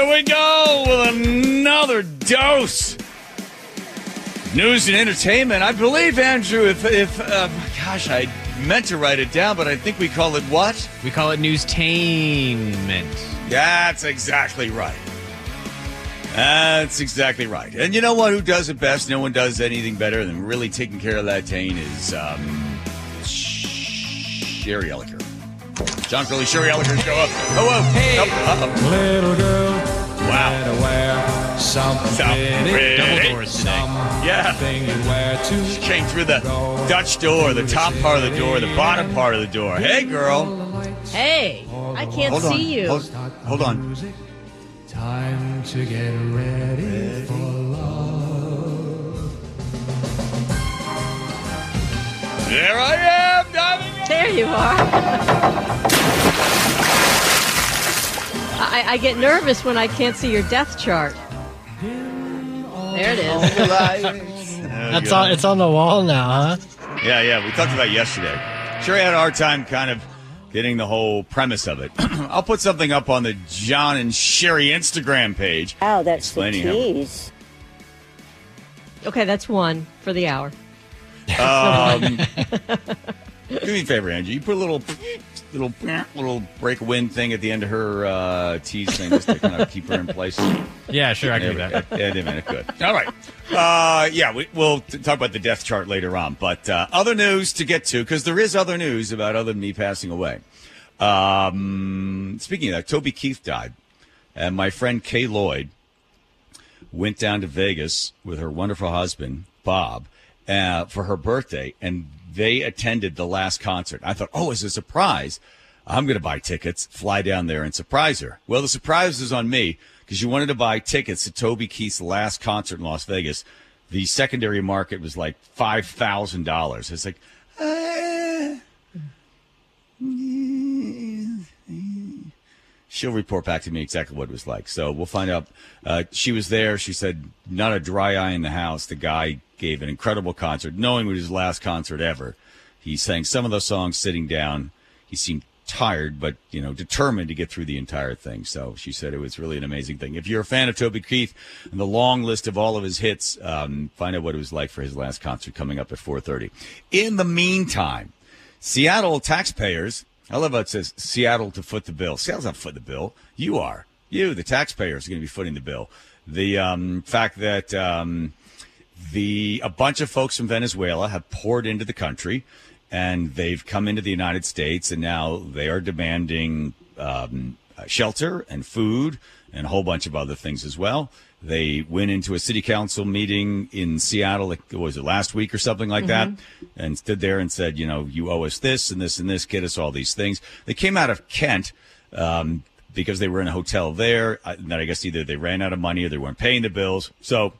Here we go with another dose. News and entertainment. I believe, Andrew, if, if uh, gosh, I meant to write it down, but I think we call it what? We call it newstainment. That's exactly right. That's exactly right. And you know what? Who does it best? No one does anything better than really taking care of that Tane is um, Sherry Elliker. John Curley, Sherry Elliker, show up. Hello. Hey. Oh, Little girl, Wow. better wear something Something pretty. Double doors today. Yeah. Something you wear to She came through the Dutch door, the top part of the door, the bottom part of the door. Hey, girl. Hey, I can't Hold on. see you. Hold, hold on. Time to get ready for love. There I am, diving in. There you are. I, I get nervous when I can't see your death chart. There it is. That's on. It's on the wall now, huh? Yeah, yeah. We talked about it yesterday. Sure, had a hard time kind of getting the whole premise of it. I'll put something up on the John and Sherry Instagram page. Wow, that's Explaining the how- Okay, that's one for the hour. Um, do me a favor, Angie. You put a little, little, little break wind thing at the end of her uh, tease thing just to kind of keep her in place. Yeah, sure, I can do that. yeah, yeah, minute, good. All right. Uh, yeah, we, we'll t- talk about the death chart later on. But uh, other news to get to, because there is other news about other than me passing away. Um, speaking of that, Toby Keith died. And my friend Kay Lloyd went down to Vegas with her wonderful husband, Bob, uh, for her birthday. And they attended the last concert. I thought, oh, as a surprise, I'm going to buy tickets, fly down there and surprise her. Well, the surprise was on me because you wanted to buy tickets to Toby Keith's last concert in Las Vegas. The secondary market was like $5,000. It's like, uh, she'll report back to me exactly what it was like. So we'll find out. Uh, she was there. She said, not a dry eye in the house. The guy gave an incredible concert, knowing it was his last concert ever. He sang some of those songs sitting down. He seemed tired, but you know, determined to get through the entire thing. So she said it was really an amazing thing. If you're a fan of Toby Keith and the long list of all of his hits, um, find out what it was like for his last concert coming up at 4:30. In the meantime, Seattle taxpayers. I love how it says Seattle to foot the bill. Seattle's not footing the bill. You are. You, the taxpayers, are going to be footing the bill. The um, fact that um, the a bunch of folks from Venezuela have poured into the country, and they've come into the United States, and now they are demanding um, shelter and food and a whole bunch of other things as well. They went into a city council meeting in Seattle, like, was it last week or something like that, and stood there and said, you know, you owe us this and this and this, get us all these things. They came out of Kent. Um, because they were in a hotel there, that I guess either they ran out of money or they weren't paying the bills. So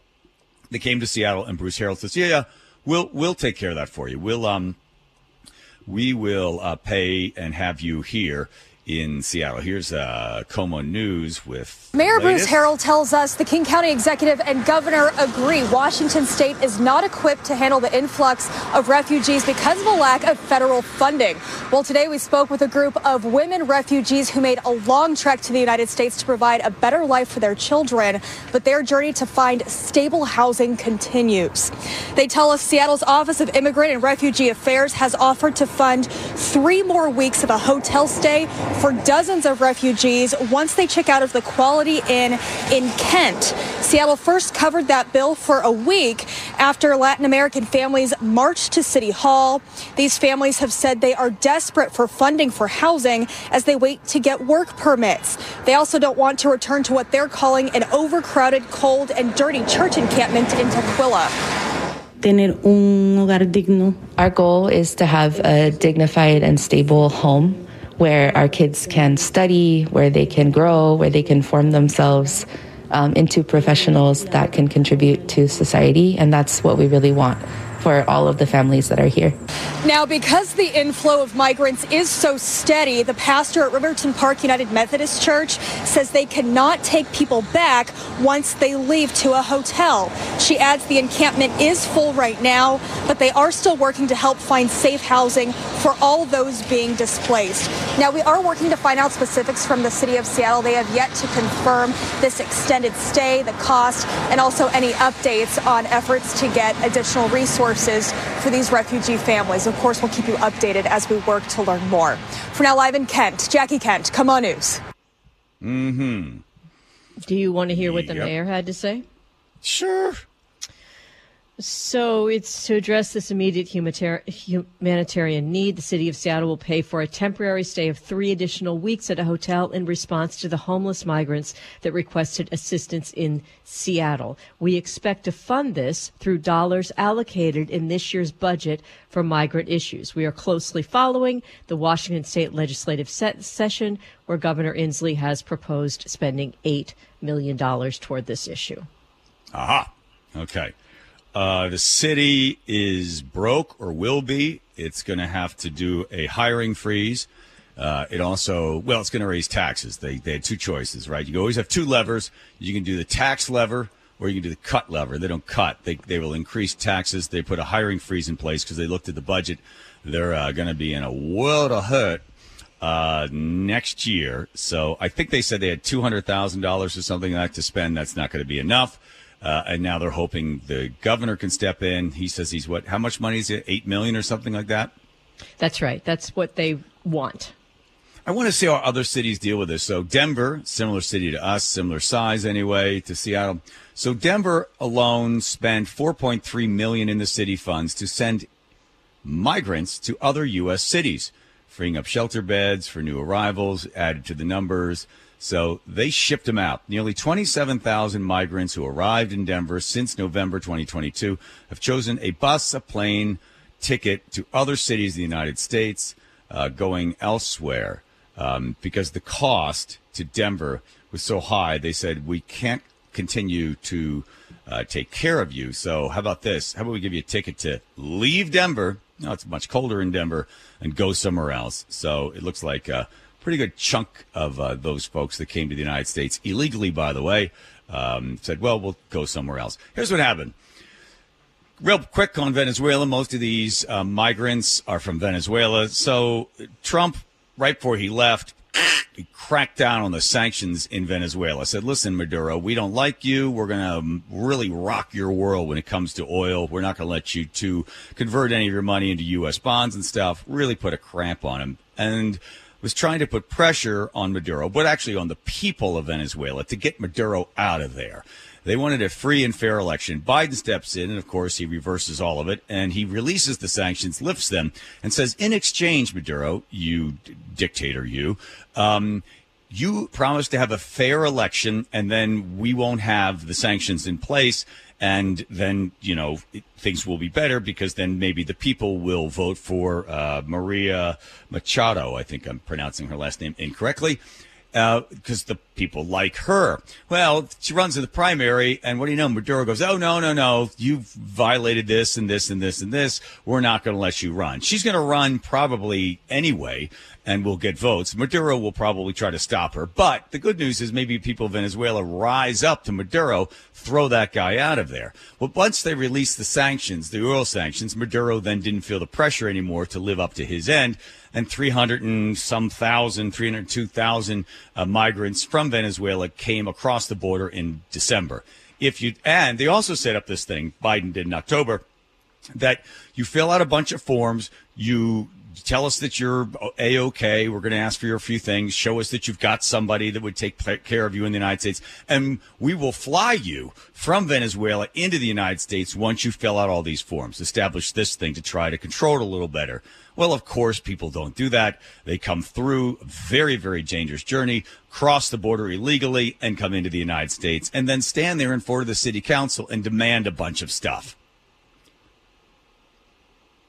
they came to Seattle, and Bruce Harrell says, "Yeah, yeah, we'll we'll take care of that for you. We'll um, we will uh, pay and have you here in Seattle." Here's uh, KOMO News with Mayor Bruce. Harrell tells us the King County executive and governor agree Washington state is not equipped to handle the influx of refugees because of a lack of federal funding. Well, today we spoke with a group of women refugees who made a long trek to the United States to provide a better life for their children, but their journey to find stable housing continues. They tell us Seattle's Office of Immigrant and Refugee Affairs has offered to fund three more weeks of a hotel stay for dozens of refugees once they check out of the Quality Inn in Kent. Seattle first covered that bill for a week after Latin American families marched to City Hall. These families have said they are desperate for funding for housing as they wait to get work permits. They also don't want to return to what they're calling an overcrowded, cold, and dirty church encampment in Tukwila. tener un hogar digno. Our goal is to have a dignified and stable home where our kids can study, where they can grow, where they can form themselves um, into professionals that can contribute to society. And that's what we really want for all of the families that are here. Now, because the inflow of migrants is so steady, the pastor at Riverton Park United Methodist Church says they cannot take people back once they leave to a hotel. She adds the encampment is full right now, but they are still working to help find safe housing for all those being displaced. Now, we are working to find out specifics from the city of Seattle. They have yet to confirm this extended stay, the cost, and also any updates on efforts to get additional resources for these refugee families. Of course, we'll keep you updated as we work to learn more. For now, live in Kent, Jackie Kent, KOMO News. Mm-hmm. Do you want to hear what the Yep. mayor had to say? Sure. So it's to address this immediate humanitarian need. The city of Seattle will pay for a temporary stay of three additional weeks at a hotel in response to the homeless migrants that requested assistance in Seattle. We expect to fund this through dollars allocated in this year's budget for migrant issues. We are closely following the Washington State Legislative se- session where Governor Inslee has proposed spending $8 million toward this issue. Aha. Okay. Uh, the city is broke or will be. It's going to have to do a hiring freeze. Uh, it also, well, it's going to raise taxes. They, they had two choices, right? You always have two levers. You can do the tax lever or you can do the cut lever. They don't cut. They, they will increase taxes. They put a hiring freeze in place because they looked at the budget. They're uh, going to be in a world of hurt uh, next year. So I think they said they had two hundred thousand dollars or something like that to spend. That's not going to be enough. Uh, and now they're hoping the governor can step in. He says he's what? How much money is it? Eight million or something like that. That's right. That's what they want. I want to see how other cities deal with this. So Denver, similar city to us, similar size anyway to Seattle. So Denver alone spent 4.3 million in the city funds to send migrants to other U.S. cities, freeing up shelter beds for new arrivals, added to the numbers. So they shipped them out. Nearly 27,000 migrants who arrived in Denver since November 2022 have chosen a bus, a plane ticket to other cities in the United States, uh, going elsewhere um, because the cost to Denver was so high. They said we can't continue to uh, take care of you. So how about this? How about we give you a ticket to leave Denver? No, it's much colder in Denver and go somewhere else. So it looks like a pretty good chunk of uh, those folks that came to the United States illegally, by the way, um, said, well, we'll go somewhere else. Here's what happened. Real quick on Venezuela. Most of these uh, migrants are from Venezuela. So Trump, right before he left, he cracked down on the sanctions in Venezuela. Said, listen, Maduro, we don't like you. We're going to really rock your world when it comes to oil. We're not going to let you to convert any of your money into U.S. bonds and stuff. Really put a cramp on him. And was trying to put pressure on Maduro, but actually on the people of Venezuela to get Maduro out of there. They wanted a free and fair election. Biden steps in, and of course, he reverses all of it, and he releases the sanctions, lifts them, and says, in exchange, Maduro, you dictator, you, um, you promise to have a fair election, and then we won't have the sanctions in place. And then, you know, things will be better because then maybe the people will vote for uh, Maria Machado. I think I'm pronouncing her last name incorrectly because the people like her. Well, she runs in the primary, and what do you know? Maduro goes, "Oh no, no, no! You've violated this and this and this and this. We're not going to let you run." She's going to run probably anyway, and we'll get votes. Maduro will probably try to stop her. But the good news is maybe people of Venezuela rise up to Maduro, throw that guy out of there. Well, once they released the sanctions, the oil sanctions, Maduro then didn't feel the pressure anymore to live up to his end and 300 and some thousand, 302,000 uh, migrants from Venezuela came across the border in December. If you and they also set up this thing Biden did in October that you fill out a bunch of forms, you tell us that you're a okay. We're going to ask for a few things. Show us that you've got somebody that would take care of you in the United States, and we will fly you from Venezuela into the United States once you fill out all these forms. Establish this thing to try to control it a little better. Well, of course, people don't do that. They come through a very, very dangerous journey, cross the border illegally, and come into the United States, and then stand there in front of the city council and demand a bunch of stuff.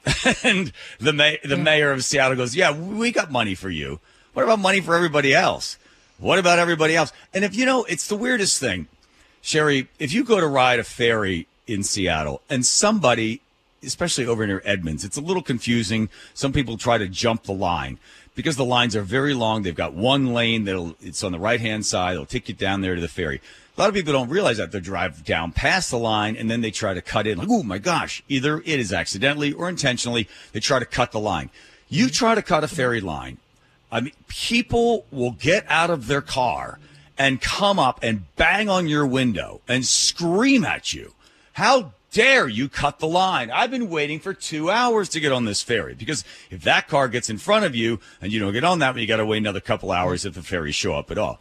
and the ma- the mayor of Seattle goes, "Yeah, we got money for you. What about money for everybody else? What about everybody else?" And if you know, it's the weirdest thing, Sherry. If you go to ride a ferry in Seattle and somebody especially over near Edmonds. It's a little confusing. Some people try to jump the line because the lines are very long. They've got one lane that'll it's on the right hand side. They'll take you down there to the ferry. A lot of people don't realize that they drive down past the line and then they try to cut in. Like, oh my gosh! Either it is accidentally or intentionally. They try to cut the line. You try to cut a ferry line. I mean, people will get out of their car and come up and bang on your window and scream at you. How dare you cut the line? I've been waiting for two hours to get on this ferry because if that car gets in front of you and you don't get on that one, you got to wait another couple hours if the ferries show up at all.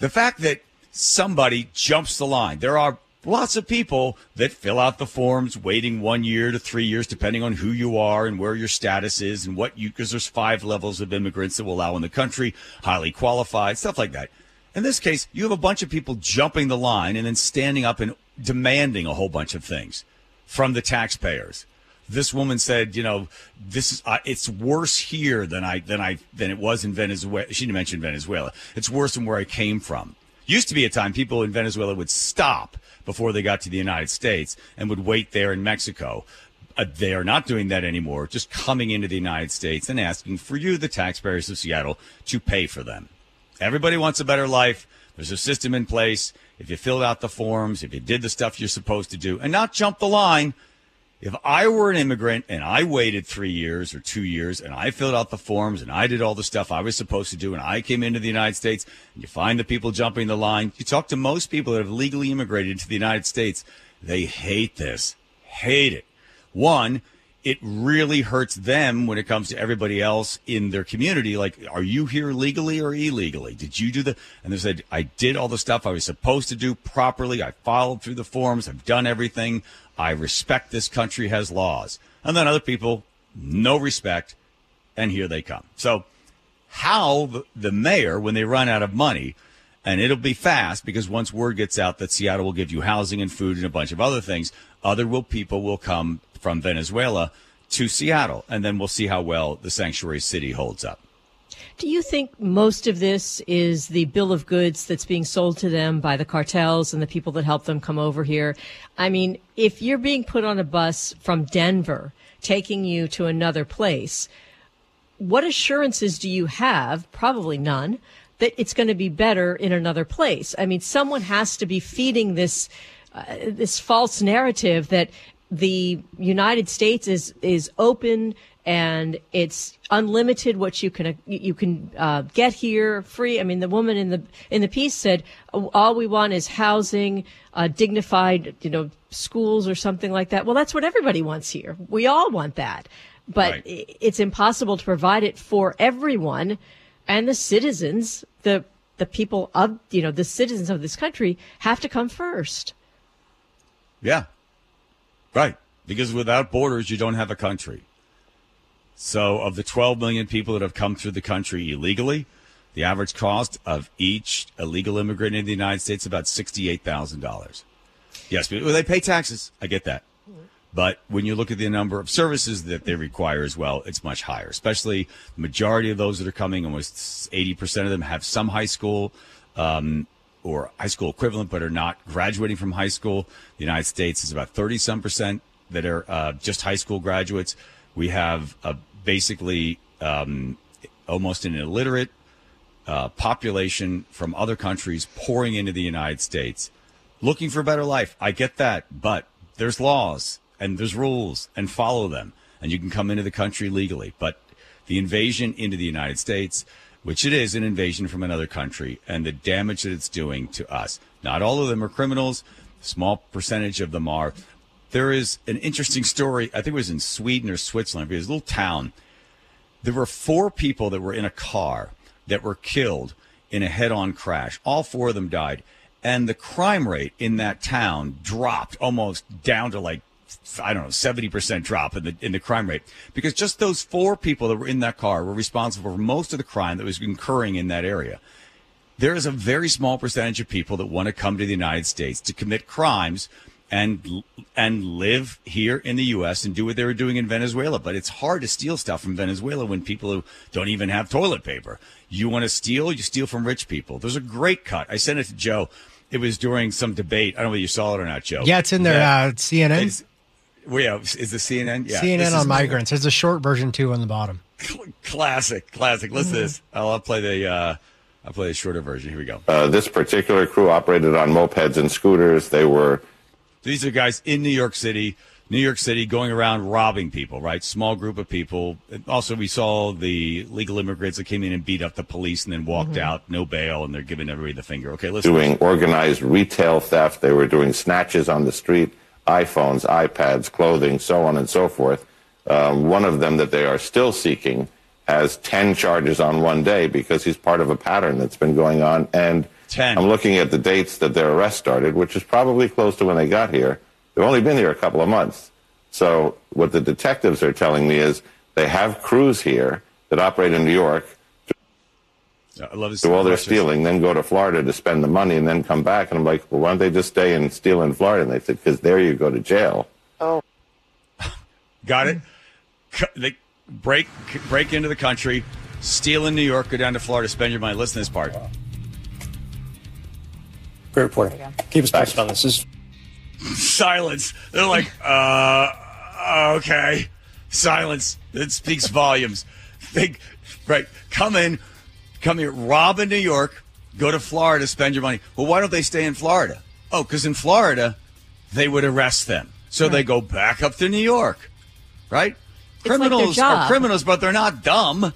The fact that somebody jumps the line, there are lots of people that fill out the forms waiting one year to three years, depending on who you are and where your status is and what you, because there's five levels of immigrants that will allow in the country, highly qualified, stuff like that. In this case, you have a bunch of people jumping the line and then standing up and demanding a whole bunch of things from the taxpayers. This woman said, you know, this is uh, it's worse here than I than I than it was in Venezuela. She didn't mention Venezuela. It's worse than where I came from. Used to be a time people in Venezuela would stop before they got to the United States and would wait there in Mexico. Uh, they are not doing that anymore. Just coming into the United States and asking for you, the taxpayers of Seattle, to pay for them. Everybody wants a better life. There's a system in place. If you filled out the forms, if you did the stuff you're supposed to do, and not jump the line. If I were an immigrant and I waited three years or two years and I filled out the forms and I did all the stuff I was supposed to do and I came into the United States and you find the people jumping the line, you talk to most people that have legally immigrated to the United States, they hate this. Hate it. One, it really hurts them when it comes to everybody else in their community. Like, are you here legally or illegally? Did you do the? And they said, I did all the stuff I was supposed to do properly. I followed through the forms. I've done everything. I respect this country has laws. And then other people, no respect, and here they come. So, how the, mayor, when they run out of money, and it'll be fast because once word gets out that Seattle will give you housing and food and a bunch of other things, other will people will come from Venezuela to Seattle, and then we'll see how well the sanctuary city holds up. Do you think most of this is the bill of goods that's being sold to them by the cartels and the people that help them come over here? I mean, if you're being put on a bus from Denver, taking you to another place, what assurances do you have? Probably none. That it's going to be better in another place. I mean, someone has to be feeding this uh, this false narrative that the United States is is open and it's unlimited what you can you can uh, get here free. I mean, the woman in the in the piece said all we want is housing, uh, dignified, you know, schools or something like that. Well, that's what everybody wants here. We all want that, but right. it's impossible to provide it for everyone, and the citizens, the the people of you know the citizens of this country have to come first. Yeah, Right. Because without borders, you don't have a country. So, of the 12 million people that have come through the country illegally, the average cost of each illegal immigrant in the United States is about $68,000. Yes, they pay taxes. I get that. But when you look at the number of services that they require as well, it's much higher. Especially the majority of those that are coming, almost 80% of them have some high school um, or high school equivalent, but are not graduating from high school. The United States is about 30 some percent that are uh, just high school graduates. We have a basically um, almost an illiterate uh, population from other countries pouring into the United States looking for a better life. I get that, but there's laws and there's rules and follow them. And you can come into the country legally. But the invasion into the United States, which it is an invasion from another country, and the damage that it's doing to us. Not all of them are criminals, small percentage of them are. There is an interesting story, I think it was in Sweden or Switzerland, it was a little town. There were four people that were in a car that were killed in a head on crash. All four of them died. And the crime rate in that town dropped almost down to like I don't know, 70% drop in the, in the crime rate because just those four people that were in that car were responsible for most of the crime that was occurring in that area. There is a very small percentage of people that want to come to the United States to commit crimes and and live here in the U.S. and do what they were doing in Venezuela. But it's hard to steal stuff from Venezuela when people who don't even have toilet paper. You want to steal, you steal from rich people. There's a great cut. I sent it to Joe. It was during some debate. I don't know whether you saw it or not, Joe. Yeah, it's in there. Uh, CNN. Well, yeah, is the CNN? Yeah, CNN is on migrants. There's a short version too on the bottom. Classic, classic. Listen to this. I'll, I'll play the. Uh, I'll play the shorter version. Here we go. Uh, this particular crew operated on mopeds and scooters. They were These are guys in New York City, New York City, going around robbing people. Right, small group of people. Also, we saw the legal immigrants that came in and beat up the police and then walked out, no bail, and they're giving everybody the finger. Okay, listen. doing organized retail theft. They were doing snatches on the street, iPhones, iPads, clothing, so on and so forth. Um, one of them that they are still seeking has 10 charges on one day because he's part of a pattern that's been going on. And 10. I'm looking at the dates that their arrest started, which is probably close to when they got here. They've only been here a couple of months. So what the detectives are telling me is they have crews here that operate in New York, I love this. do all their stealing, then go to Florida to spend the money, and then come back. And I'm like, well, why don't they just stay and steal in Florida? And they said, because there you go to jail. Oh, Got it. C- They break break into the country, steal in New York, go down to Florida, spend your money. Listen to this part. Great reporting. Keep us posted on this. this is Silence. They're like, uh, okay. Silence. It speaks volumes. They, right. Come in, come here, rob in New York, go to Florida, spend your money. Well, why don't they stay in Florida? Oh, because in Florida, they would arrest them. So they go back up to New York, right? It's criminals job. are criminals, but they're not dumb.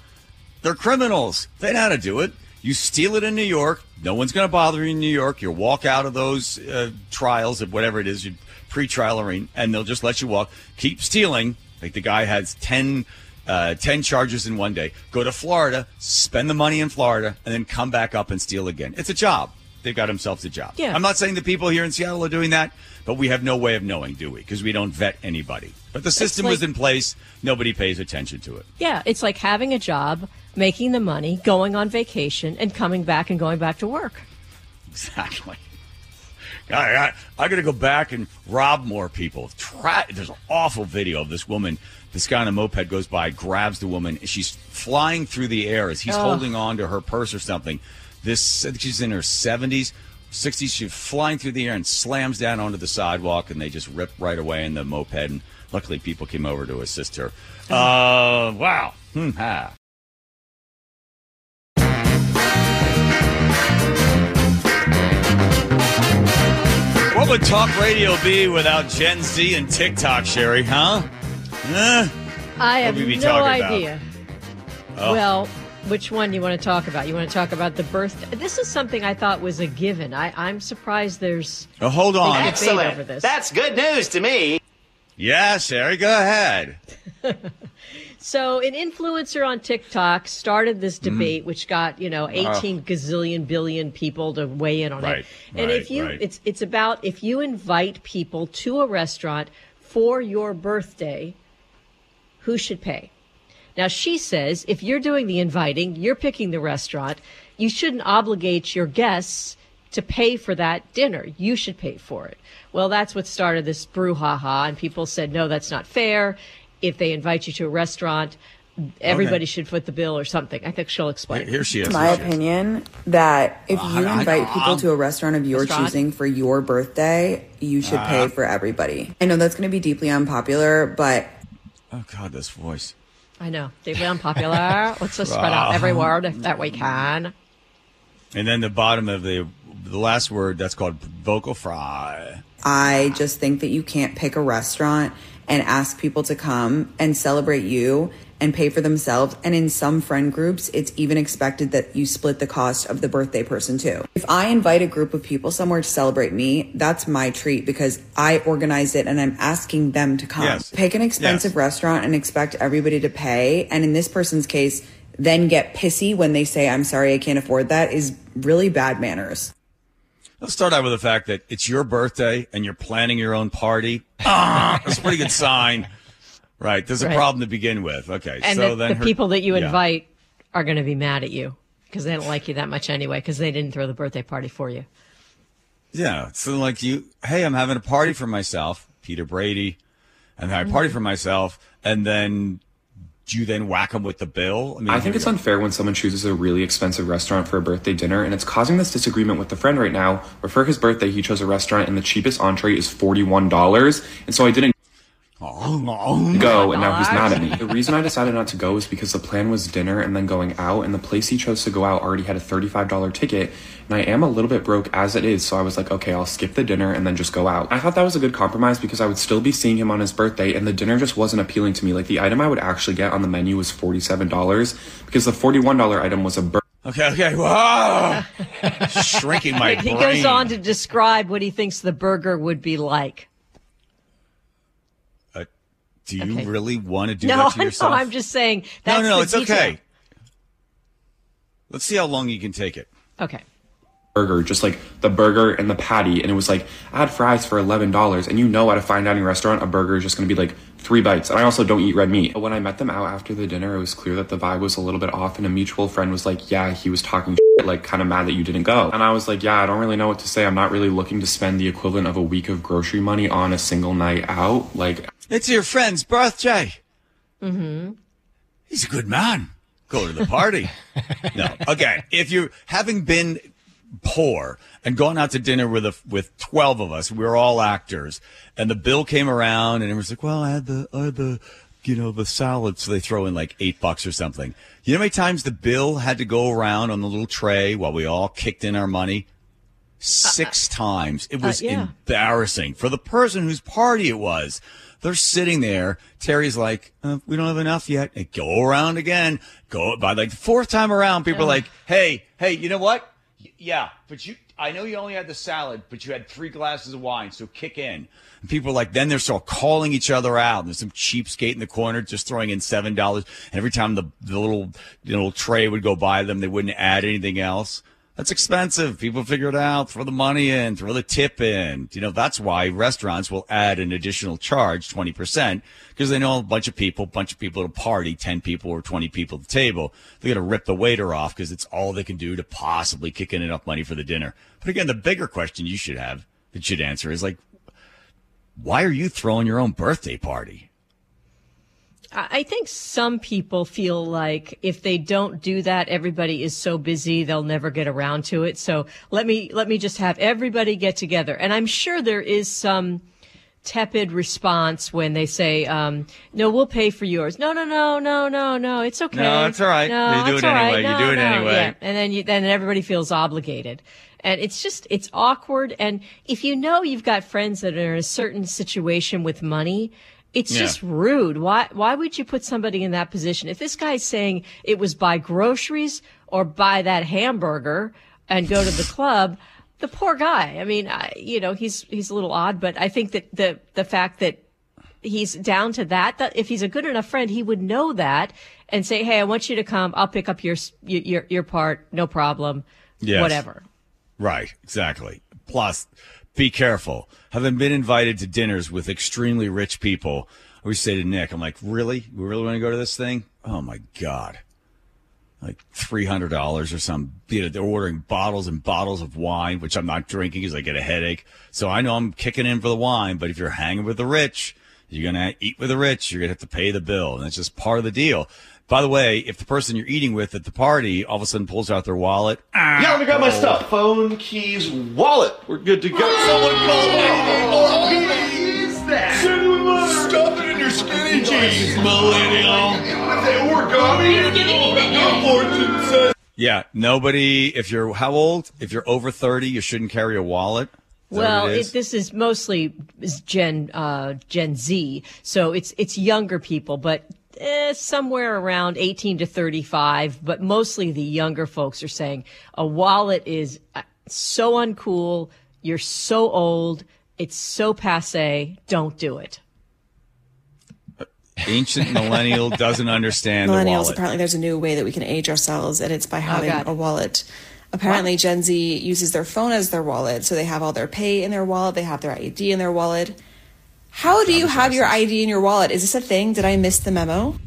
They're criminals. They know how to do it. You steal it in New York. No one's going to bother you in New York. You walk out of those uh, trials of whatever it is, you pre-trial arena, and they'll just let you walk. Keep stealing. Like the guy has 10, uh, 10 charges in one day. Go to Florida, spend the money in Florida, and then come back up and steal again. It's a job. They've got themselves a job. Yeah. I'm not saying the people here in Seattle are doing that, but we have no way of knowing, do we? Because we don't vet anybody. But the system was in place. Nobody pays attention to it. Yeah, it's like having a job, making the money, going on vacation, and coming back and going back to work. Exactly. I, I, I got to go back and rob more people. Try, there's an awful video of this woman. This guy on a moped goes by, grabs the woman. She's flying through the air as he's holding on to her purse or something. This, I think she's in her 70s, 60s. She's flying through the air and slams down onto the sidewalk, and they just rip right away in the moped. And luckily, people came over to assist her. Uh, wow. Hmm, ha. What would talk radio be without Gen Z and TikTok, Sherry? Huh? Eh? I have would we be no talking about? idea. Well, which one you want to talk about? You want to talk about the birth? This is something I thought was a given. I, I'm surprised there's Oh, hold on. big debate over this. That's good news to me. Yes, Sherry, go ahead. So, an influencer on TikTok started this Mm-hmm. debate, which got you know 18 gazillion billion people to weigh in on Right, it. And right, if you, right. it's it's about if you invite people to a restaurant for your birthday, who should pay? Now, she says if you're doing the inviting, you're picking the restaurant, you shouldn't obligate your guests to pay for that dinner. You should pay for it. Well, that's what started this brouhaha, and people said, no, that's not fair. If they invite you to a restaurant, everybody should foot the bill or something. I think she'll explain. Here she is. my Here she is. opinion that if Uh, you I- I- invite people I'll- to a restaurant of your Restaurant? choosing for your birthday, you should Uh. pay for everybody. I know that's going to be deeply unpopular, but Oh, God, this voice. I know. Deeply unpopular. Let's just spread out every word if that we can. And then the bottom of the the last word, that's called vocal fry. I just think that you can't pick a restaurant and ask people to come and celebrate you and pay for themselves. And in some friend groups, it's even expected that you split the cost of the birthday person too. If I invite a group of people somewhere to celebrate me, that's my treat because I organized it and I'm asking them to come. Yes. Pick an expensive Yes. restaurant and expect everybody to pay. And in this person's case, then get pissy when they say, I'm sorry, I can't afford that is really bad manners. Let's start out with the fact that it's your birthday and you're planning your own party. Ah, that's a pretty good sign. Right. There's a problem to begin with. Okay. And so the, then the her- people that you yeah. invite are going to be mad at you because they don't like you that much anyway because they didn't throw the birthday party for you. Yeah. So like you, hey, I'm having a party for myself, Peter Brady. And I'm having a party mm-hmm. for myself, and then do you then whack them with the bill? I, mean, I think it's go. unfair when someone chooses a really expensive restaurant for a birthday dinner, and it's causing this disagreement with the friend right now. Where for his birthday, he chose a restaurant, and the cheapest entree is forty-one dollars. And so I didn't go, and now he's mad at me. The reason I decided not to go was because the plan was dinner and then going out, and the place he chose to go out already had a $35 ticket, and I am a little bit broke as it is, so I was like, okay, I'll skip the dinner and then just go out. I thought that was a good compromise because I would still be seeing him on his birthday, and the dinner just wasn't appealing to me. Like, the item I would actually get on the menu was $47 because the $41 item was a burger. Okay, okay. Whoa! Shrinking my he brain. goes on to describe what he thinks the burger would be like. Do you Okay. really want to do no, that to yourself? No. I'm just saying. no, That's no, no. the It's detail. okay. Let's see how long you can take it. Okay. burger, just like the burger and the patty, and it was like add fries for eleven dollars, and you know at a fine dining restaurant a burger is just gonna be like three bites. And I also don't eat red meat. But when I met them out after the dinner, it was clear that the vibe was a little bit off, and a mutual friend was like, "Yeah, he was talking like kind of mad that you didn't go." And I was like, "Yeah, I don't really know what to say. I'm not really looking to spend the equivalent of a week of grocery money on a single night out. Like, It's your friend's birthday. Mm-hmm. He's a good man. Go to the party. no, again, if you're having been poor and gone out to dinner with a with twelve of us, we were all actors, and the bill came around, and it was like, well, I had the I had the you know the salad, so they throw in like eight bucks or something. You know how many times the bill had to go around on the little tray while we all kicked in our money? Six times. It was uh, yeah. embarrassing for the person whose party it was. They're sitting there. Terry's like, uh, "We don't have enough yet." And go around again. Go by like the fourth time around. People are like, "Hey, hey, you know what? Yeah, but you. I know you only had the salad, but you had three glasses of wine, so kick in." And people are like, then they're still calling each other out. And there's some cheapskate in the corner just throwing in seven dollars. And every time the the little the little tray would go by them, they wouldn't add anything else. That's expensive. People figure it out, throw the money in, throw the tip in. You know, that's why restaurants will add an additional charge, 20%, because they know a bunch of people, bunch of people at a party, 10 people or 20 people at the table. They're going to rip the waiter off because it's all they can do to possibly kick in enough money for the dinner. But again, the bigger question you should have, that should answer is like, why are you throwing your own birthday party? I think some people feel like if they don't do that, everybody is so busy they'll never get around to it. So let me let me just have everybody get together. And I'm sure there is some tepid response when they say, um, "No, we'll pay for yours." No, no, no, no, no, no. It's okay. No, it's all right. No, You do it all right. anyway. You No, do it no. anyway. Yeah. And then you, then everybody feels obligated. And it's just, it's awkward. And if you know you've got friends that are in a certain situation with money, it's Yeah. just rude. Why, why would you put somebody in that position? If this guy's saying it was buy groceries or buy that hamburger and go to the club, the poor guy. I mean, I, you know, he's, he's a little odd, but I think that the, the fact that he's down to that, that if he's a good enough friend, he would know that and say, Hey, I want you to come. I'll pick up your, your, your part. No problem. Yes. Whatever. Right, exactly. Plus, be careful. Having been invited to dinners with extremely rich people, I always say to Nick, I'm like, really? We really want to go to this thing? Oh my God. Like $300 or some, you know, they're ordering bottles and bottles of wine, which I'm not drinking because I get a headache. So I know I'm kicking in for the wine, but if you're hanging with the rich, you're going to eat with the rich, you're going to have to pay the bill. And that's just part of the deal. By the way, if the person you're eating with at the party all of a sudden pulls out their wallet, Yeah, let me grab my stuff. Phone, keys, wallet. We're good to go. Someone call me. Oh, who is that? Stuff it in your skinny jeans, millennial. We're going. Your fortune says. Yeah, nobody. If you're how old? If you're over thirty, you shouldn't carry a wallet. Is Well, what it it, is? this is mostly Gen uh, Gen Z, so it's it's younger people, but eh, somewhere around eighteen to thirty five. But mostly the younger folks are saying a wallet is uh, so uncool. You're so old. It's so passe. Don't do it. ancient millennial doesn't understand Millennials, wallet. apparently, there's a new way that we can age ourselves, and it's by having God. a wallet. Apparently, Gen Z uses their phone as their wallet, so they have all their pay in their wallet, they have their ID in their wallet. How do you have your ID in your wallet? Is this a thing? Did I miss the memo?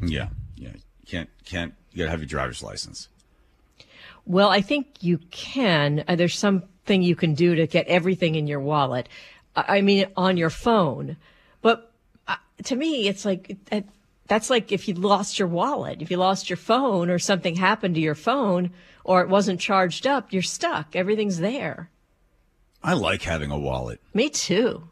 Yeah, yeah. You can't can't. You gotta have your driver's license. Well, I think you can. Uh, there's something you can do to get everything in your wallet. I I mean, on your phone. But uh, to me, it's like uh, that's like if you lost your wallet, if you lost your phone, or something happened to your phone, or it wasn't charged up, you're stuck. Everything's there. I like having a wallet. Me too.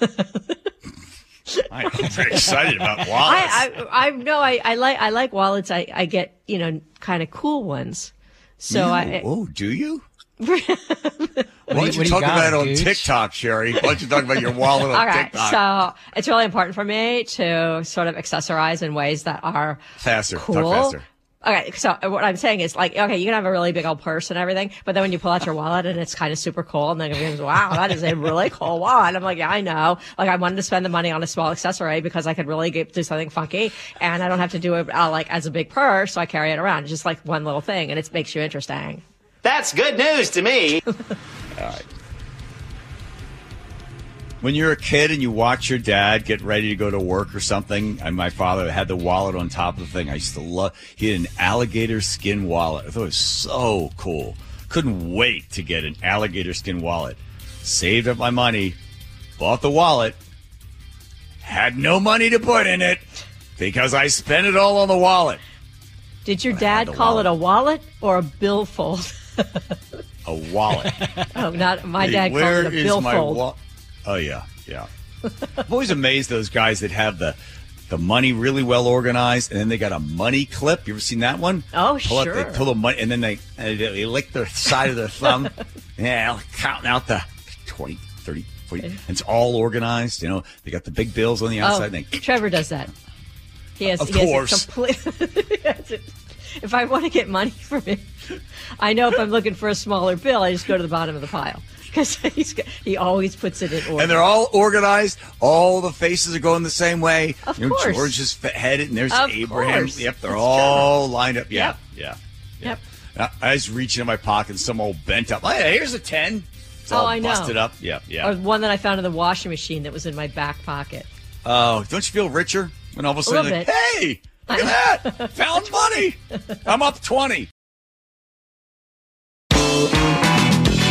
I'm very excited about wallets. I, I, I no, I, I like, I like wallets. I, I get, you know, kind of cool ones. So You- I, oh, do you? All Why don't you talk about it on TikTok, Sherry? Why don't you talk about your wallet on right. TikTok? So it's really important for me to sort of accessorize in ways that are faster. cool. Talk faster. Okay, so what I'm saying is like, okay, you can have a really big old purse and everything, but then when you pull out your wallet and it's kind of super cool, and then it goes, wow, that is a really cool wallet. I'm like, yeah, I know. Like, I wanted to spend the money on a small accessory because I could really get, do something funky, and I don't have to do it uh, like as a big purse, so I carry it around. It's just like one little thing, and it makes you interesting. That's good news to me. All right. When you're a kid and you watch your dad get ready to go to work or something, and my father had the wallet on top of the thing, I used to love. He had an alligator skin wallet. I thought it was so cool. Couldn't wait to get an alligator skin wallet. Saved up my money, bought the wallet, had no money to put in it because I spent it all on the wallet. Did your dad call it a wallet or a billfold? A wallet. oh, not my Hey, dad called it a is my billfold. Oh yeah, yeah. I'm always amazed those guys that have the the money really well organized, and then they got a money clip. You ever seen that one? Oh, pull sure. they pull the money, and then they they, lick their side of their thumb. yeah, counting out the 20, 30, 40. And it's all organized. You know, they got the big bills on the oh, outside. Oh, and they, Trevor does that. He has, Of he has course. a complete. if I want to get money from him, I know if I'm looking for a smaller bill, I just go to the bottom of the pile because he's he always puts it in order. and they're all organized. All the faces are going the same way. Of you know, course. George is headed, and there's Of Abraham. course. Yep, they're It's all lined up. Yeah, Yep. yeah. Yep. I I was reaching in my pocket, and some old bent up. Hey, here's a ten. It's oh, all Oh, I know. busted up. Yeah, yeah. Or one that I found in the washing machine that was in my back pocket. Oh, don't you feel richer when all of a sudden, little like, hey, look at that, found money. I'm up twenty.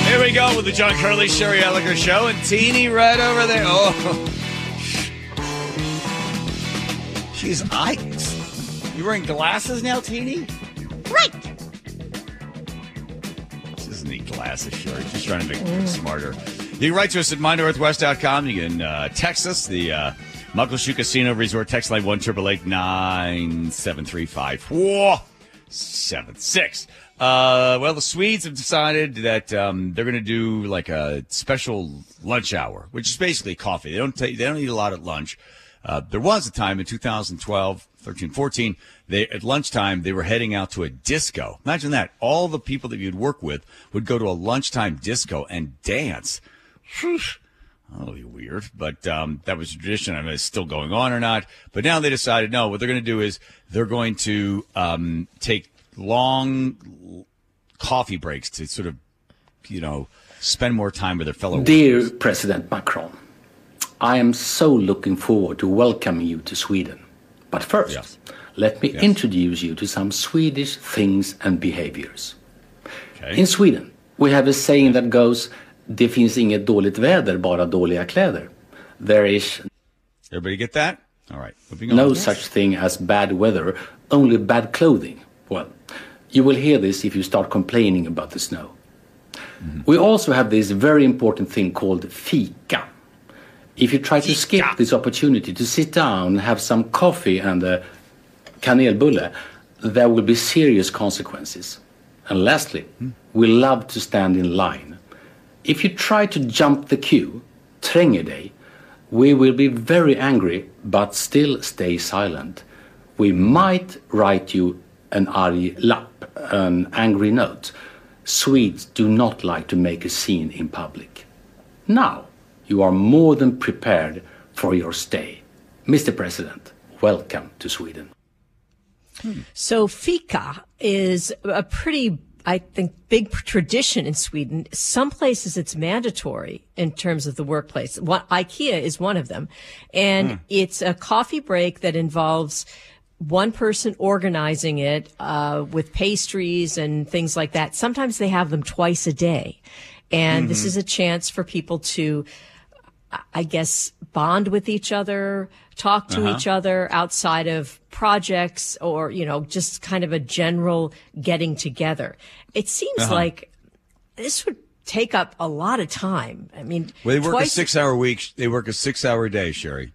Here we go with the John Curley Sherry Elliker show, and Teeny right over there. Oh, she's ice. You wearing glasses now, Teeny? Right. This isn't neat glasses, Sherry. Just trying to make it look smarter. You can write to us at mynorthwest.com. You can uh, text us, the uh, Muckleshoot Casino Resort text line 1 973 Uh, well, the Swedes have decided that um, they're going to do like a special lunch hour, which is basically coffee. They don't take, they don't eat a lot at lunch. Uh, there was a time in 2012, 13, 14, they, at lunchtime, they were heading out to a disco. Imagine that. All the people that you'd work with would go to a lunchtime disco and dance. That'll be weird, but um, that was a tradition. I don't know if it's still going on or not. But now they decided, no, what they're going to do is they're going to um, take long coffee breaks to sort of, you know, spend more time with their fellow Dear President Macron, I am so looking forward to welcoming you to Sweden. But first, let me introduce you to some Swedish things and behaviors. In Sweden, we have a saying that goes, Det finns inget dåligt väder, bara dåliga kläder. There is Everybody get that? All right, no such thing as bad weather, only bad clothing. You will hear this if you start complaining about the snow. We also have this very important thing called fika. If you try to skip this opportunity to sit down and have some coffee and a kanelbulle, there will be serious consequences. And lastly, we love to stand in line. If you try to jump the queue, tränger we will be very angry but still stay silent. We might write you an arg lapp, an angry note. Swedes do not like to make a scene in public. Now, you are more than prepared for your stay. Mr. President, welcome to Sweden. So fika is a pretty, I think, big tradition in Sweden. Some places it's mandatory in terms of the workplace. What, IKEA is one of them. And Hmm. it's a coffee break that involves one person organizing it uh, with pastries and things like that. Sometimes they have them twice a day. And this Mhm. is a chance for people to I guess, bond with each other, talk to Uh-huh. each other outside of projects or, you know, just kind of a general getting together. It seems Uh-huh. like this would take up a lot of time. I mean, Well, they work a six hour week. They work a six hour day, Sherry.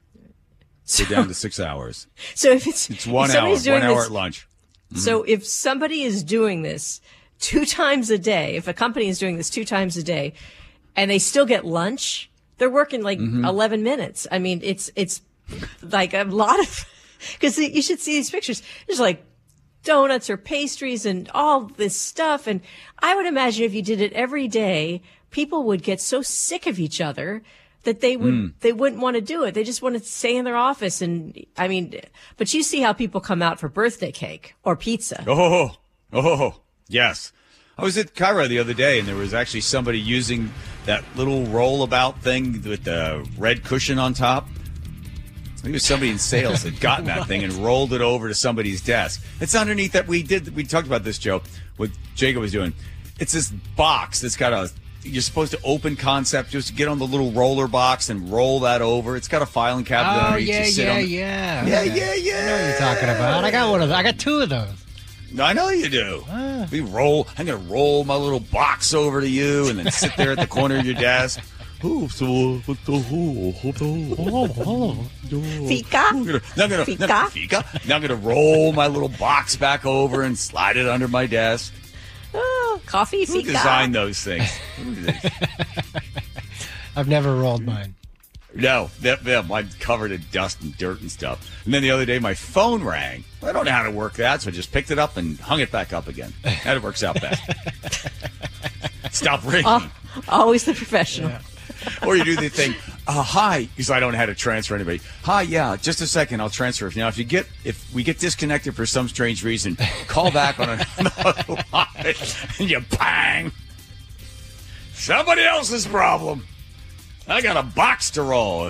We're down to six hours. So if it's It's one hour, somebody's doing hour this- at lunch. So if somebody is doing this two times a day, if a company is doing this two times a day, and they still get lunch, they're working like Mm-hmm. 11 minutes. I mean, it's it's like a lot of because you should see these pictures. There's like donuts or pastries and all this stuff, and I would imagine if you did it every day, people would get so sick of each other that they would Mm. they wouldn't want to do it. They just want to stay in their office and I mean, but you see how people come out for birthday cake or pizza. Oh, oh, yes. I was at Cairo the other day, and there was actually somebody using that little rollabout thing with the red cushion on top. I think it was somebody in sales had gotten that thing and rolled it over to somebody's desk. It's underneath that we did. We talked about this, Joe. What Jacob was doing. It's this box that's got a. You're supposed to open concept. Just get on the little roller box and roll that over. It's got a filing cabinet. Oh underneath. yeah, You sit yeah, on the- yeah, Yeah, Okay. yeah, yeah. I know you're talking about. I got one of those. I got two of those. I know you do. Ah. We roll. I'm gonna roll my little box over to you, and then sit there at the corner of your desk. Oh, so what the Fika? I'm gonna, now I'm gonna, Fika? now, fika. Now I'm gonna roll my little box back over and slide it under my desk. Coffee, Who fika. designed those things? Who did they- I've never rolled mine. No, that, that mine's covered in dust and dirt and stuff. And then the other day, my phone rang. I don't know how to work that, so I just picked it up and hung it back up again. That works out best. Stop ringing. Oh, always the professional. or you do the thing, uh, hi, because I don't know how to transfer anybody. Hi, yeah, just a second, I'll transfer. Now, if you get, if we get disconnected for some strange reason, call back on another line, and you bang. Somebody else's problem. I got a box to roll.